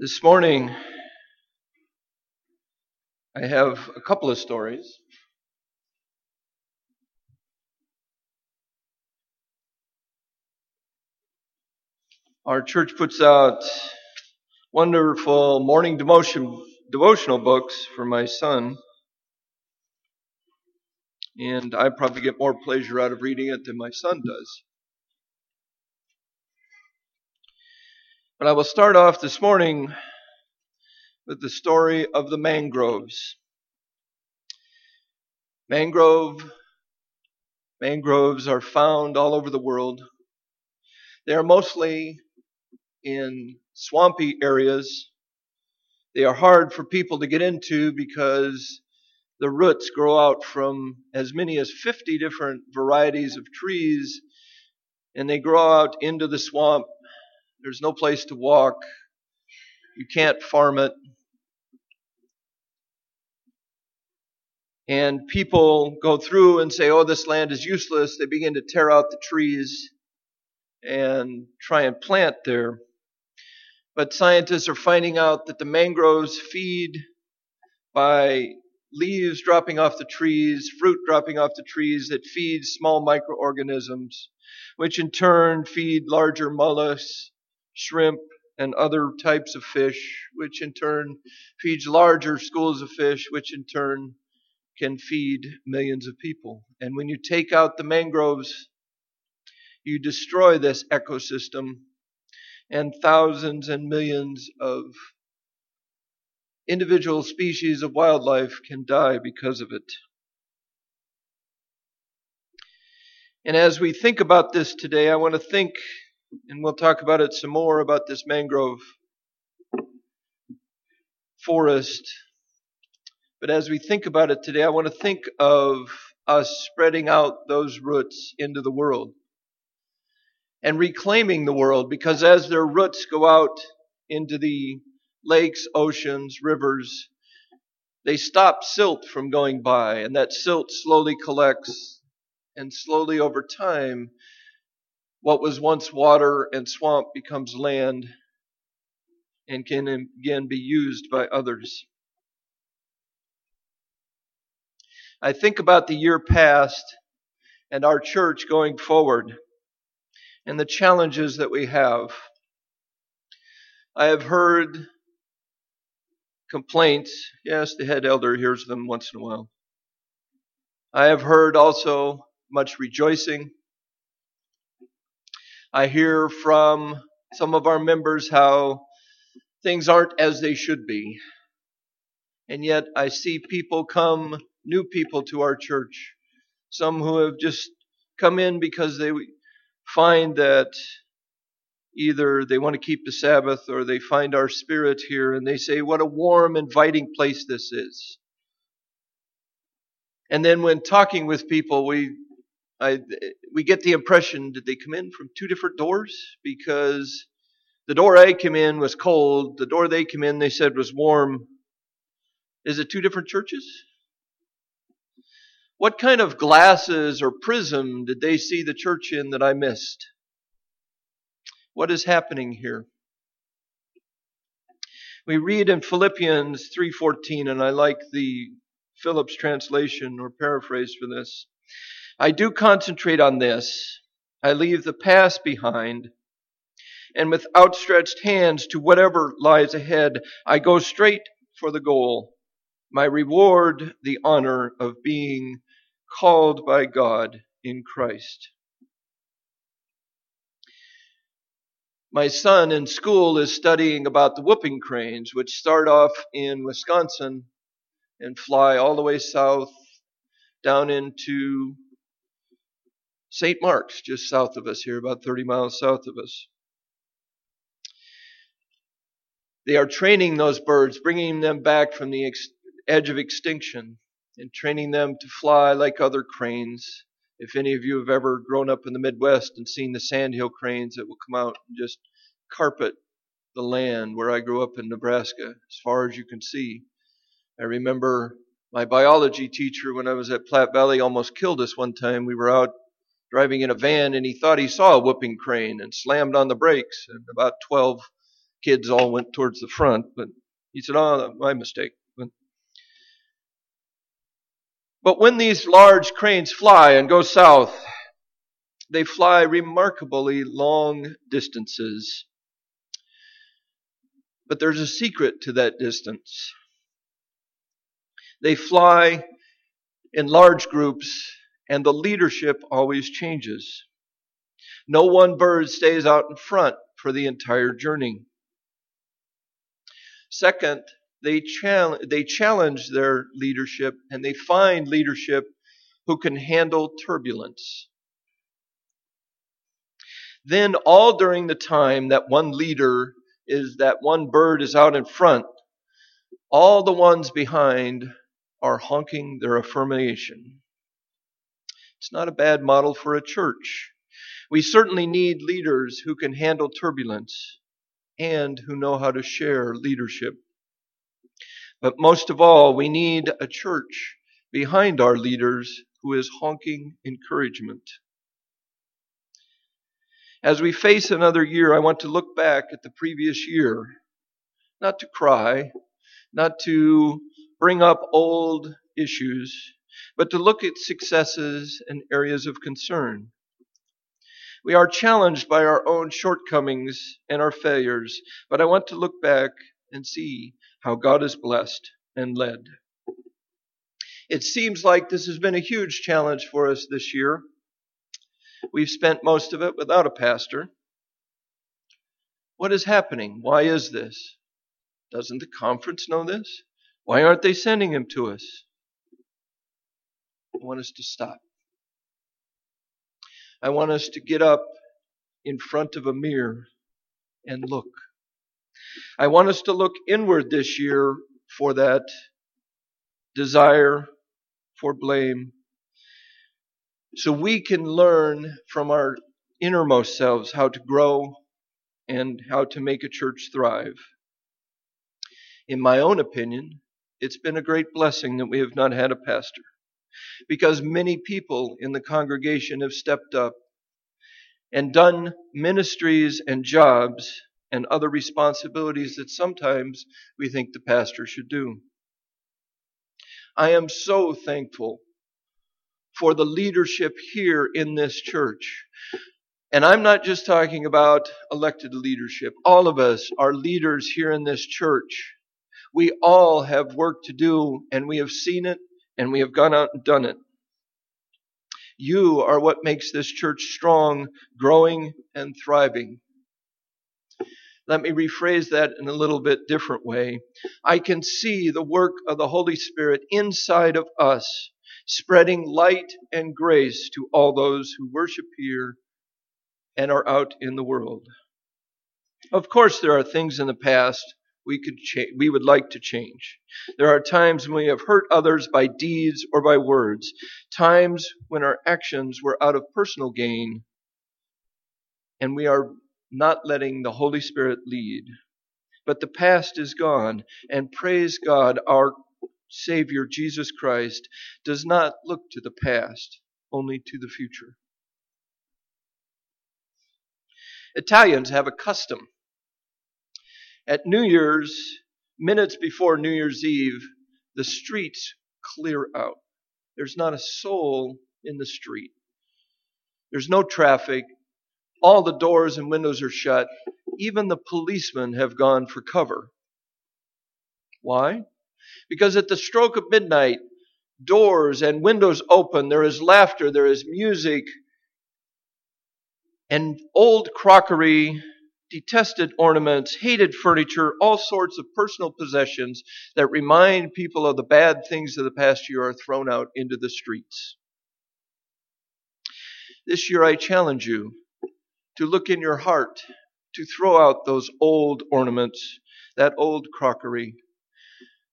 This morning, I have a couple of stories. Our church puts out wonderful morning devotion, devotional books for my son. And I probably get more pleasure out of reading it than my son does. But I will start off this morning with the story of the mangroves. Mangrove, mangroves are found all over the world. They are mostly in swampy areas. They are hard for people to get into because the roots grow out from as many as 50 different varieties of trees and they grow out into the swamp there's no place to walk. You can't farm it. And people go through and say, oh, this land is useless. They begin to tear out the trees and try and plant there. But scientists are finding out that the mangroves feed by leaves dropping off the trees, fruit dropping off the trees that feed small microorganisms, which in turn feed larger mollusks shrimp, and other types of fish, which in turn feeds larger schools of fish, which in turn can feed millions of people. And when you take out the mangroves, you destroy this ecosystem, and thousands and millions of individual species of wildlife can die because of it. And as we think about this today, I want to think and we'll talk about it some more about this mangrove forest. But as we think about it today, I want to think of us spreading out those roots into the world and reclaiming the world because as their roots go out into the lakes, oceans, rivers, they stop silt from going by and that silt slowly collects and slowly over time what was once water and swamp becomes land and can again be used by others. I think about the year past and our church going forward and the challenges that we have. I have heard complaints. Yes, the head elder hears them once in a while. I have heard also much rejoicing. I hear from some of our members how things aren't as they should be. And yet I see people come, new people to our church, some who have just come in because they find that either they want to keep the Sabbath or they find our spirit here and they say, what a warm, inviting place this is. And then when talking with people, we I, we get the impression did they come in from two different doors? Because the door I came in was cold, the door they came in they said was warm. Is it two different churches? What kind of glasses or prism did they see the church in that I missed? What is happening here? We read in Philippians 3:14 and I like the Phillips translation or paraphrase for this. I do concentrate on this. I leave the past behind. And with outstretched hands to whatever lies ahead, I go straight for the goal. My reward, the honor of being called by God in Christ. My son in school is studying about the whooping cranes, which start off in Wisconsin and fly all the way south down into St. Marks, just south of us here, about 30 miles south of us. They are training those birds, bringing them back from the ex- edge of extinction and training them to fly like other cranes. If any of you have ever grown up in the Midwest and seen the sandhill cranes that will come out and just carpet the land where I grew up in Nebraska, as far as you can see. I remember my biology teacher when I was at Platte Valley almost killed us one time. We were out driving in a van and he thought he saw a whooping crane and slammed on the brakes and about 12 kids all went towards the front, but he said, Oh, my mistake. But, but when these large cranes fly and go south, they fly remarkably long distances. But there's a secret to that distance. They fly in large groups, and the leadership always changes. No one bird stays out in front for the entire journey. Second, they, challenge, they challenge their leadership and they find leadership who can handle turbulence. Then, all during the time that one leader is, that one bird is out in front, all the ones behind are honking their affirmation. It's not a bad model for a church. We certainly need leaders who can handle turbulence and who know how to share leadership. But most of all, we need a church behind our leaders who is honking encouragement. As we face another year, I want to look back at the previous year, not to cry, not to bring up old issues, but to look at successes and areas of concern. We are challenged by our own shortcomings and our failures, but I want to look back and see how God has blessed and led. It seems like this has been a huge challenge for us this year. We've spent most of it without a pastor. What is happening? Why is this? Doesn't the conference know this? Why aren't they sending him to us? I want us to stop. I want us to get up in front of a mirror and look. I want us to look inward this year for that desire for blame so we can learn from our innermost selves how to grow and how to make a church thrive. In my own opinion, it's been a great blessing that we have not had a pastor because many people in the congregation have stepped up and done ministries and jobs and other responsibilities that sometimes we think the pastor should do. I am so thankful for the leadership here in this church. And I'm not just talking about elected leadership. All of us are leaders here in this church. We all have work to do, and we have seen it, and we have gone out and done it. You are what makes this church strong, growing, and thriving. Let me rephrase that in a little bit different way. I can see the work of the Holy Spirit inside of us, spreading light and grace to all those who worship here and are out in the world. Of course, there are things in the past we could cha- we would like to change. There are times when we have hurt others by deeds or by words, times when our actions were out of personal gain, and we are not letting the Holy Spirit lead. But the past is gone, and praise God, our Savior Jesus Christ does not look to the past, only to the future. Italians have a custom. At New Year's, minutes before New Year's Eve, the streets clear out. There's not a soul in the street. There's no traffic. All the doors and windows are shut. Even the policemen have gone for cover. Why? Because at the stroke of midnight, doors and windows open, there is laughter, there is music, and old crockery, detested ornaments, hated furniture, all sorts of personal possessions that remind people of the bad things of the past year are thrown out into the streets. This year I challenge you to look in your heart, to throw out those old ornaments, that old crockery,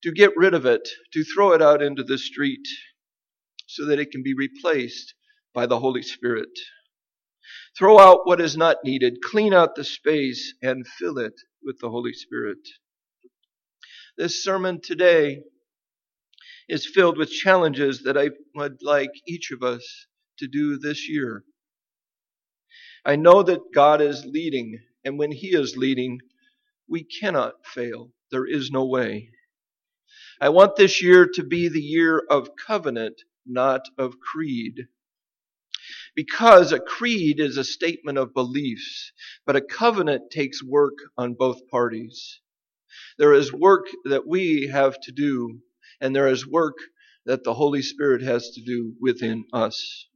to get rid of it, to throw it out into the street so that it can be replaced by the Holy Spirit. Throw out what is not needed, clean out the space, and fill it with the Holy Spirit. This sermon today is filled with challenges that I would like each of us to do this year. I know that God is leading, and when He is leading, we cannot fail. There is no way. I want this year to be the year of covenant, not of creed. Because a creed is a statement of beliefs, but a covenant takes work on both parties. There is work that we have to do, and there is work that the Holy Spirit has to do within us.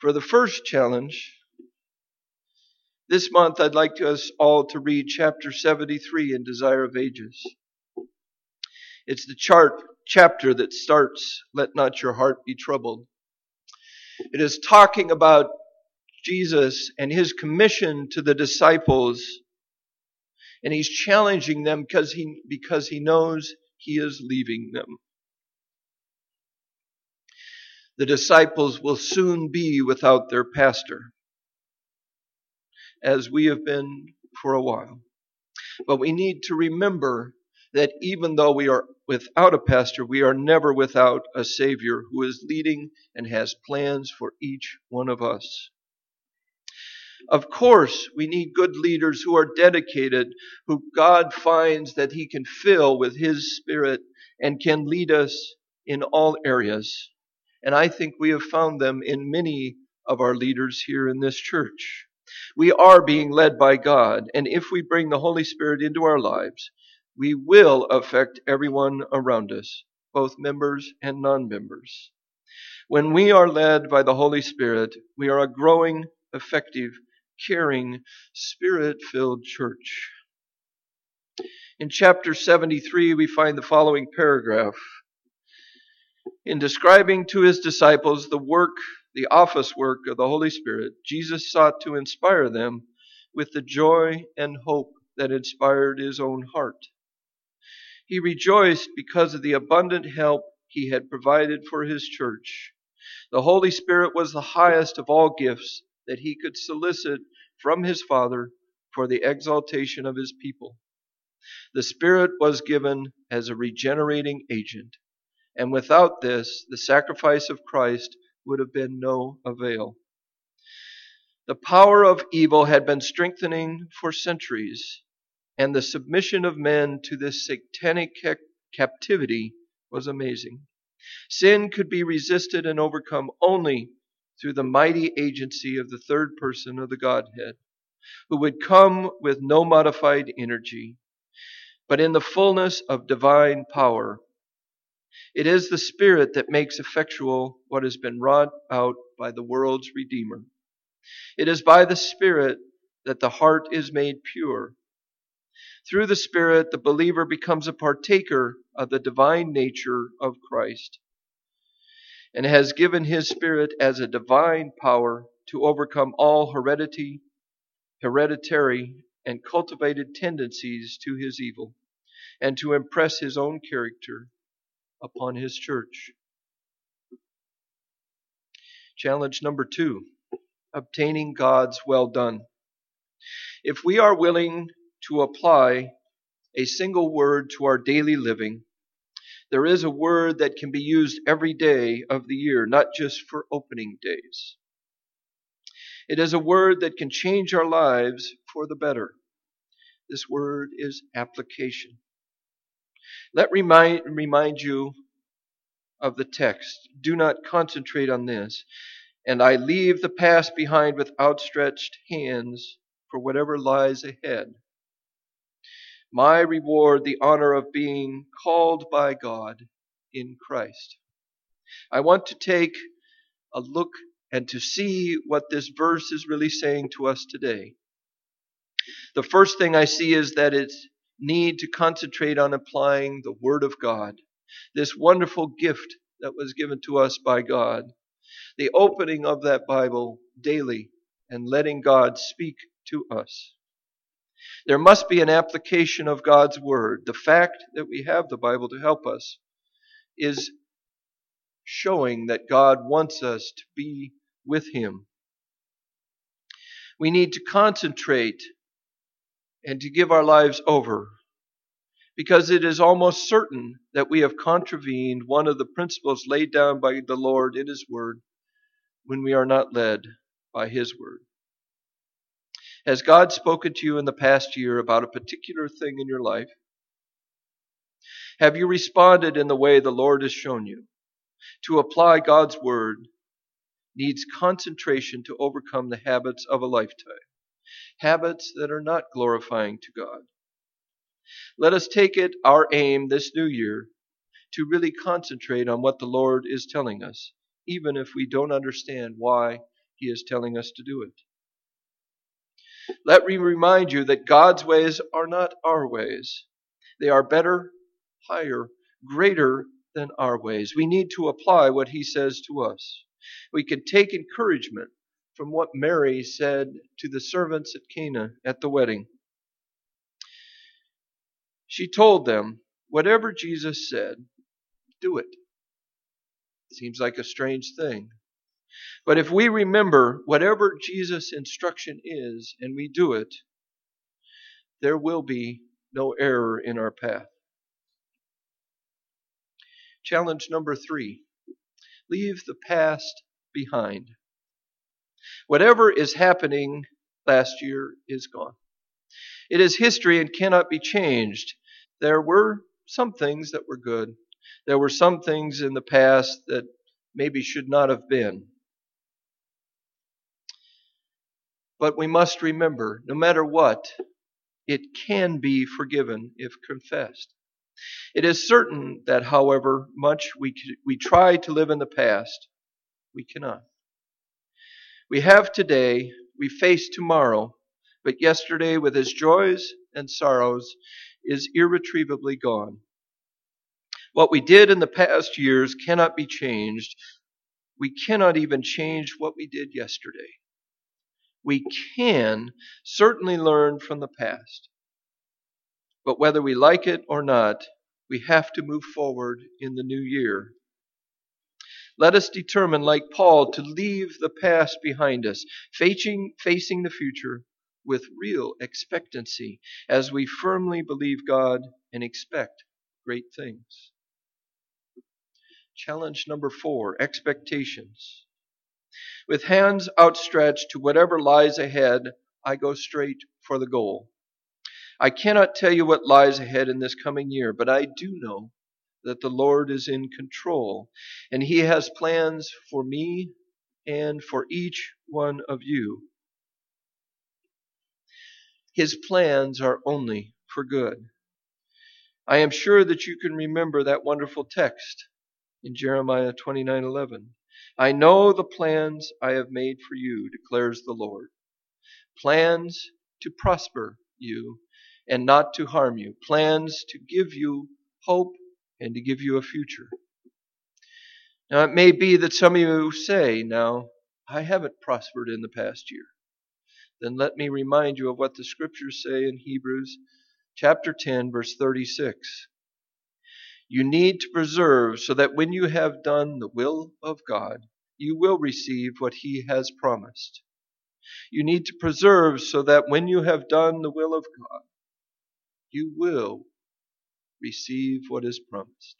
For the first challenge, this month I'd like us all to read chapter 73 in Desire of Ages. It's the chart chapter that starts, Let not your heart be troubled. It is talking about Jesus and his commission to the disciples. And he's challenging them because he, because he knows he is leaving them. The disciples will soon be without their pastor, as we have been for a while. But we need to remember that even though we are without a pastor, we are never without a Savior who is leading and has plans for each one of us. Of course, we need good leaders who are dedicated, who God finds that He can fill with His Spirit and can lead us in all areas. And I think we have found them in many of our leaders here in this church. We are being led by God, and if we bring the Holy Spirit into our lives, we will affect everyone around us, both members and non members. When we are led by the Holy Spirit, we are a growing, effective, caring, spirit filled church. In chapter 73, we find the following paragraph. In describing to his disciples the work, the office work of the Holy Spirit, Jesus sought to inspire them with the joy and hope that inspired his own heart. He rejoiced because of the abundant help he had provided for his church. The Holy Spirit was the highest of all gifts that he could solicit from his Father for the exaltation of his people. The Spirit was given as a regenerating agent, and without this, the sacrifice of Christ would have been no avail. The power of evil had been strengthening for centuries, and the submission of men to this satanic captivity was amazing. Sin could be resisted and overcome only through the mighty agency of the third person of the Godhead, who would come with no modified energy, but in the fullness of divine power. It is the Spirit that makes effectual what has been wrought out by the world's Redeemer. It is by the Spirit that the heart is made pure through the Spirit, the believer becomes a partaker of the divine nature of Christ and has given his Spirit as a divine power to overcome all heredity, hereditary, and cultivated tendencies to his evil and to impress his own character upon his church. Challenge number two obtaining God's well done. If we are willing to apply a single word to our daily living, there is a word that can be used every day of the year, not just for opening days. It is a word that can change our lives for the better. This word is application. Let remind, remind you of the text. Do not concentrate on this. And I leave the past behind with outstretched hands for whatever lies ahead my reward the honor of being called by God in Christ. I want to take a look and to see what this verse is really saying to us today. The first thing I see is that it's need to concentrate on applying the Word of God, this wonderful gift that was given to us by God, the opening of that Bible daily and letting God speak to us. There must be an application of God's Word. The fact that we have the Bible to help us is showing that God wants us to be with Him. We need to concentrate and to give our lives over because it is almost certain that we have contravened one of the principles laid down by the Lord in His Word when we are not led by His Word. Has God spoken to you in the past year about a particular thing in your life? Have you responded in the way the Lord has shown you? To apply God's word needs concentration to overcome the habits of a lifetime, habits that are not glorifying to God. Let us take it our aim this new year to really concentrate on what the Lord is telling us, even if we don't understand why He is telling us to do it. Let me remind you that God's ways are not our ways. They are better, higher, greater than our ways. We need to apply what He says to us. We can take encouragement from what Mary said to the servants at Cana at the wedding. She told them, Whatever Jesus said, do it. Seems like a strange thing. But if we remember whatever Jesus' instruction is and we do it, there will be no error in our path. Challenge number three leave the past behind. Whatever is happening last year is gone. It is history and cannot be changed. There were some things that were good. There were some things in the past that maybe should not have been. But we must remember, no matter what, it can be forgiven if confessed. It is certain that, however much we, we try to live in the past, we cannot. We have today, we face tomorrow, but yesterday, with its joys and sorrows, is irretrievably gone. What we did in the past years cannot be changed. We cannot even change what we did yesterday. We can certainly learn from the past. But whether we like it or not, we have to move forward in the new year. Let us determine, like Paul, to leave the past behind us, facing, facing the future with real expectancy as we firmly believe God and expect great things. Challenge number four expectations. With hands outstretched to whatever lies ahead, I go straight for the goal. I cannot tell you what lies ahead in this coming year, but I do know that the Lord is in control and He has plans for me and for each one of you. His plans are only for good. I am sure that you can remember that wonderful text in Jeremiah 29:11. I know the plans I have made for you, declares the Lord. Plans to prosper you and not to harm you. Plans to give you hope and to give you a future. Now it may be that some of you say, now, I haven't prospered in the past year. Then let me remind you of what the scriptures say in Hebrews chapter 10 verse 36 you need to preserve so that when you have done the will of God, you will receive what He has promised. You need to preserve so that when you have done the will of God, you will receive what is promised.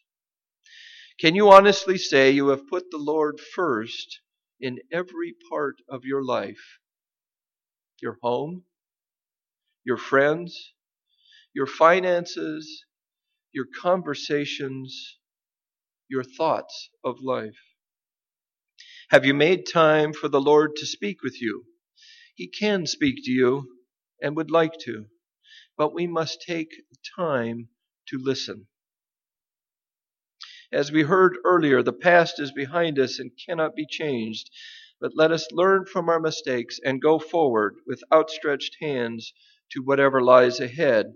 Can you honestly say you have put the Lord first in every part of your life? Your home, your friends, your finances, your conversations, your thoughts of life? Have you made time for the Lord to speak with you? He can speak to you and would like to, but we must take time to listen. As we heard earlier, the past is behind us and cannot be changed, but let us learn from our mistakes and go forward with outstretched hands to whatever lies ahead.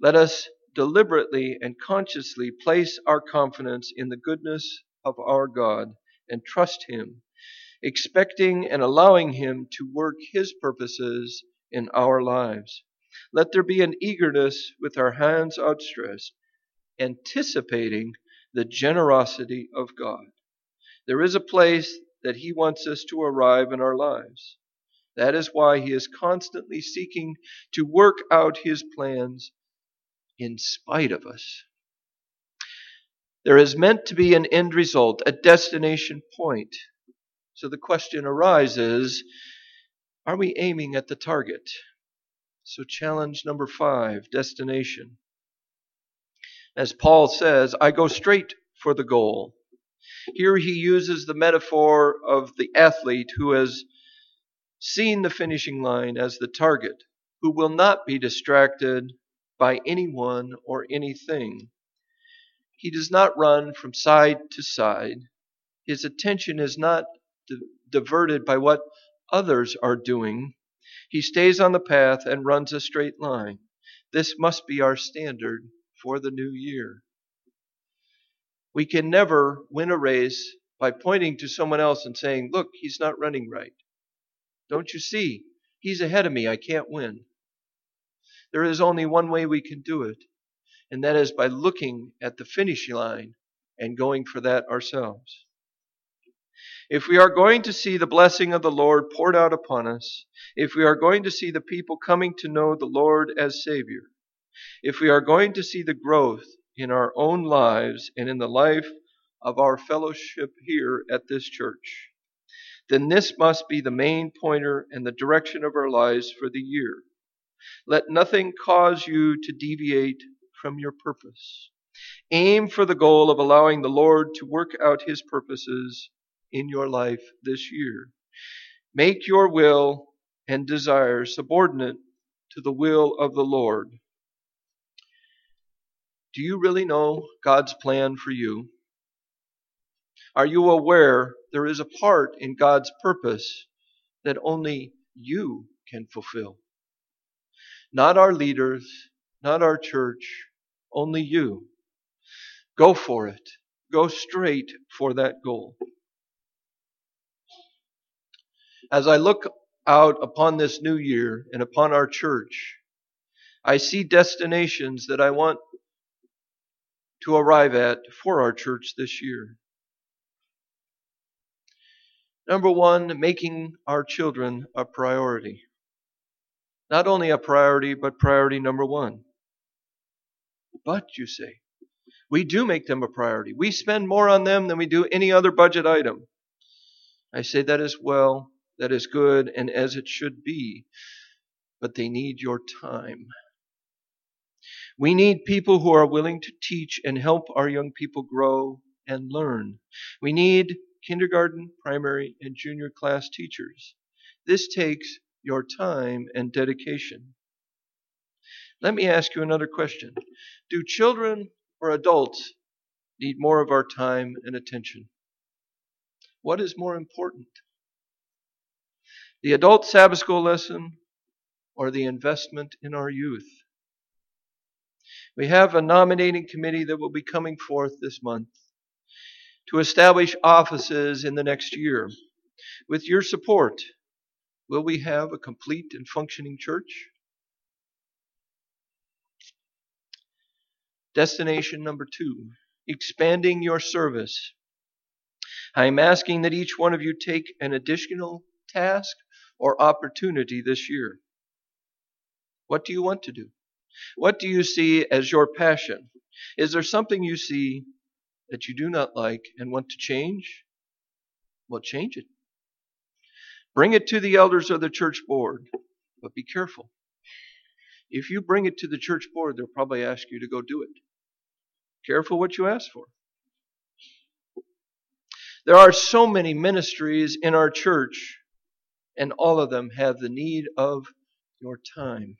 Let us deliberately and consciously place our confidence in the goodness of our God and trust Him, expecting and allowing Him to work His purposes in our lives. Let there be an eagerness with our hands outstretched, anticipating the generosity of God. There is a place that He wants us to arrive in our lives. That is why He is constantly seeking to work out His plans in spite of us. There is meant to be an end result, a destination point. So the question arises Are we aiming at the target? So, challenge number five destination. As Paul says, I go straight for the goal. Here he uses the metaphor of the athlete who has seen the finishing line as the target, who will not be distracted by anyone or anything. He does not run from side to side. His attention is not di- diverted by what others are doing. He stays on the path and runs a straight line. This must be our standard for the new year. We can never win a race by pointing to someone else and saying, Look, he's not running right. Don't you see? He's ahead of me. I can't win. There is only one way we can do it, and that is by looking at the finish line and going for that ourselves. If we are going to see the blessing of the Lord poured out upon us, if we are going to see the people coming to know the Lord as Savior, if we are going to see the growth in our own lives and in the life of our fellowship here at this church, then this must be the main pointer and the direction of our lives for the year. Let nothing cause you to deviate from your purpose. Aim for the goal of allowing the Lord to work out his purposes in your life this year. Make your will and desires subordinate to the will of the Lord. Do you really know God's plan for you? Are you aware there is a part in God's purpose that only you can fulfill? Not our leaders, not our church, only you. Go for it. Go straight for that goal. As I look out upon this new year and upon our church, I see destinations that I want to arrive at for our church this year. Number one, making our children a priority. Not only a priority, but priority number one. But, you say, we do make them a priority. We spend more on them than we do any other budget item. I say that is well, that is good, and as it should be. But they need your time. We need people who are willing to teach and help our young people grow and learn. We need kindergarten, primary, and junior class teachers. This takes your time and dedication. Let me ask you another question. Do children or adults need more of our time and attention? What is more important? The adult Sabbath school lesson or the investment in our youth? We have a nominating committee that will be coming forth this month to establish offices in the next year. With your support, will we have a complete and functioning church? Destination number two, expanding your service. I am asking that each one of you take an additional task or opportunity this year. What do you want to do? What do you see as your passion? Is there something you see that you do not like and want to change? Well, change it. Bring it to the elders of the church board, but be careful. If you bring it to the church board, they'll probably ask you to go do it. Careful what you ask for. There are so many ministries in our church, and all of them have the need of your time.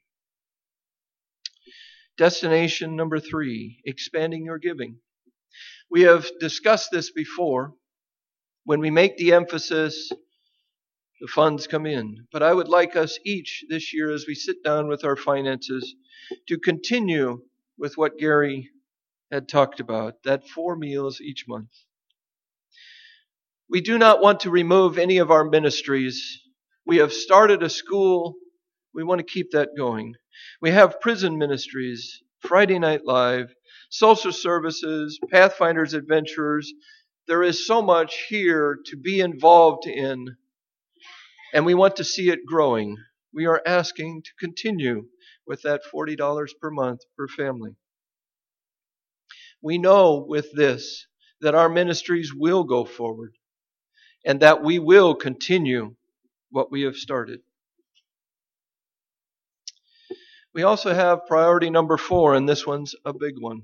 Destination number three, expanding your giving. We have discussed this before. When we make the emphasis, the funds come in. But I would like us each this year, as we sit down with our finances, to continue with what Gary had talked about that four meals each month. We do not want to remove any of our ministries. We have started a school. We want to keep that going. We have prison ministries, Friday Night Live, social services, Pathfinders Adventurers. There is so much here to be involved in, and we want to see it growing. We are asking to continue with that $40 per month per family. We know with this that our ministries will go forward and that we will continue what we have started. We also have priority number four, and this one's a big one.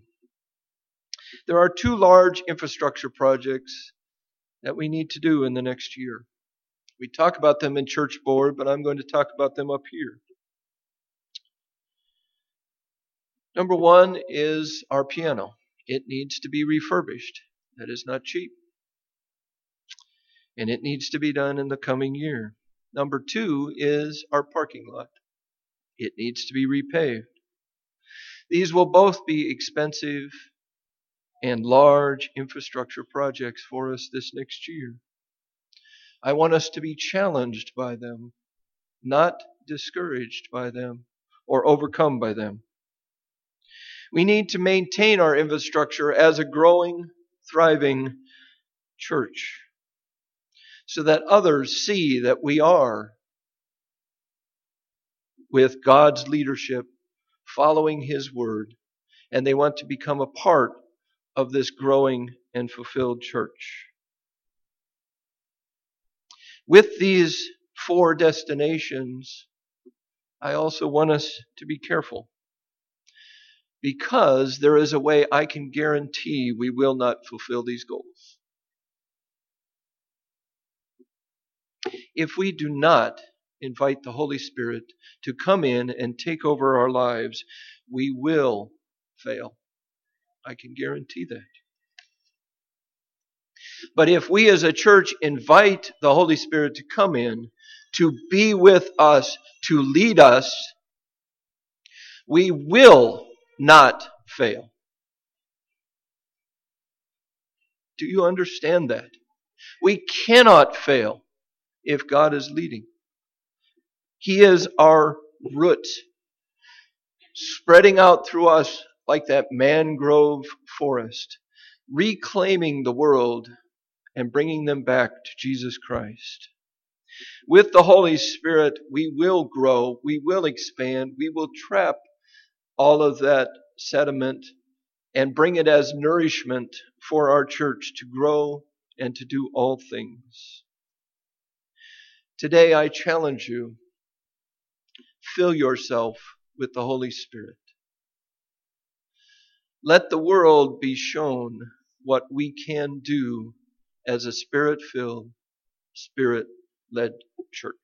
There are two large infrastructure projects that we need to do in the next year. We talk about them in church board, but I'm going to talk about them up here. Number one is our piano. It needs to be refurbished. That is not cheap. And it needs to be done in the coming year. Number two is our parking lot. It needs to be repaved. These will both be expensive and large infrastructure projects for us this next year. I want us to be challenged by them, not discouraged by them or overcome by them. We need to maintain our infrastructure as a growing, thriving church so that others see that we are with God's leadership, following His word, and they want to become a part of this growing and fulfilled church. With these four destinations, I also want us to be careful. Because there is a way I can guarantee we will not fulfill these goals. If we do not invite the Holy Spirit to come in and take over our lives, we will fail. I can guarantee that. But if we as a church invite the Holy Spirit to come in, to be with us, to lead us, we will not fail. Do you understand that? We cannot fail if God is leading. He is our root, spreading out through us like that mangrove forest, reclaiming the world and bringing them back to Jesus Christ. With the Holy Spirit, we will grow, we will expand, we will trap all of that sediment and bring it as nourishment for our church to grow and to do all things. Today I challenge you fill yourself with the Holy Spirit. Let the world be shown what we can do as a spirit filled, spirit led church.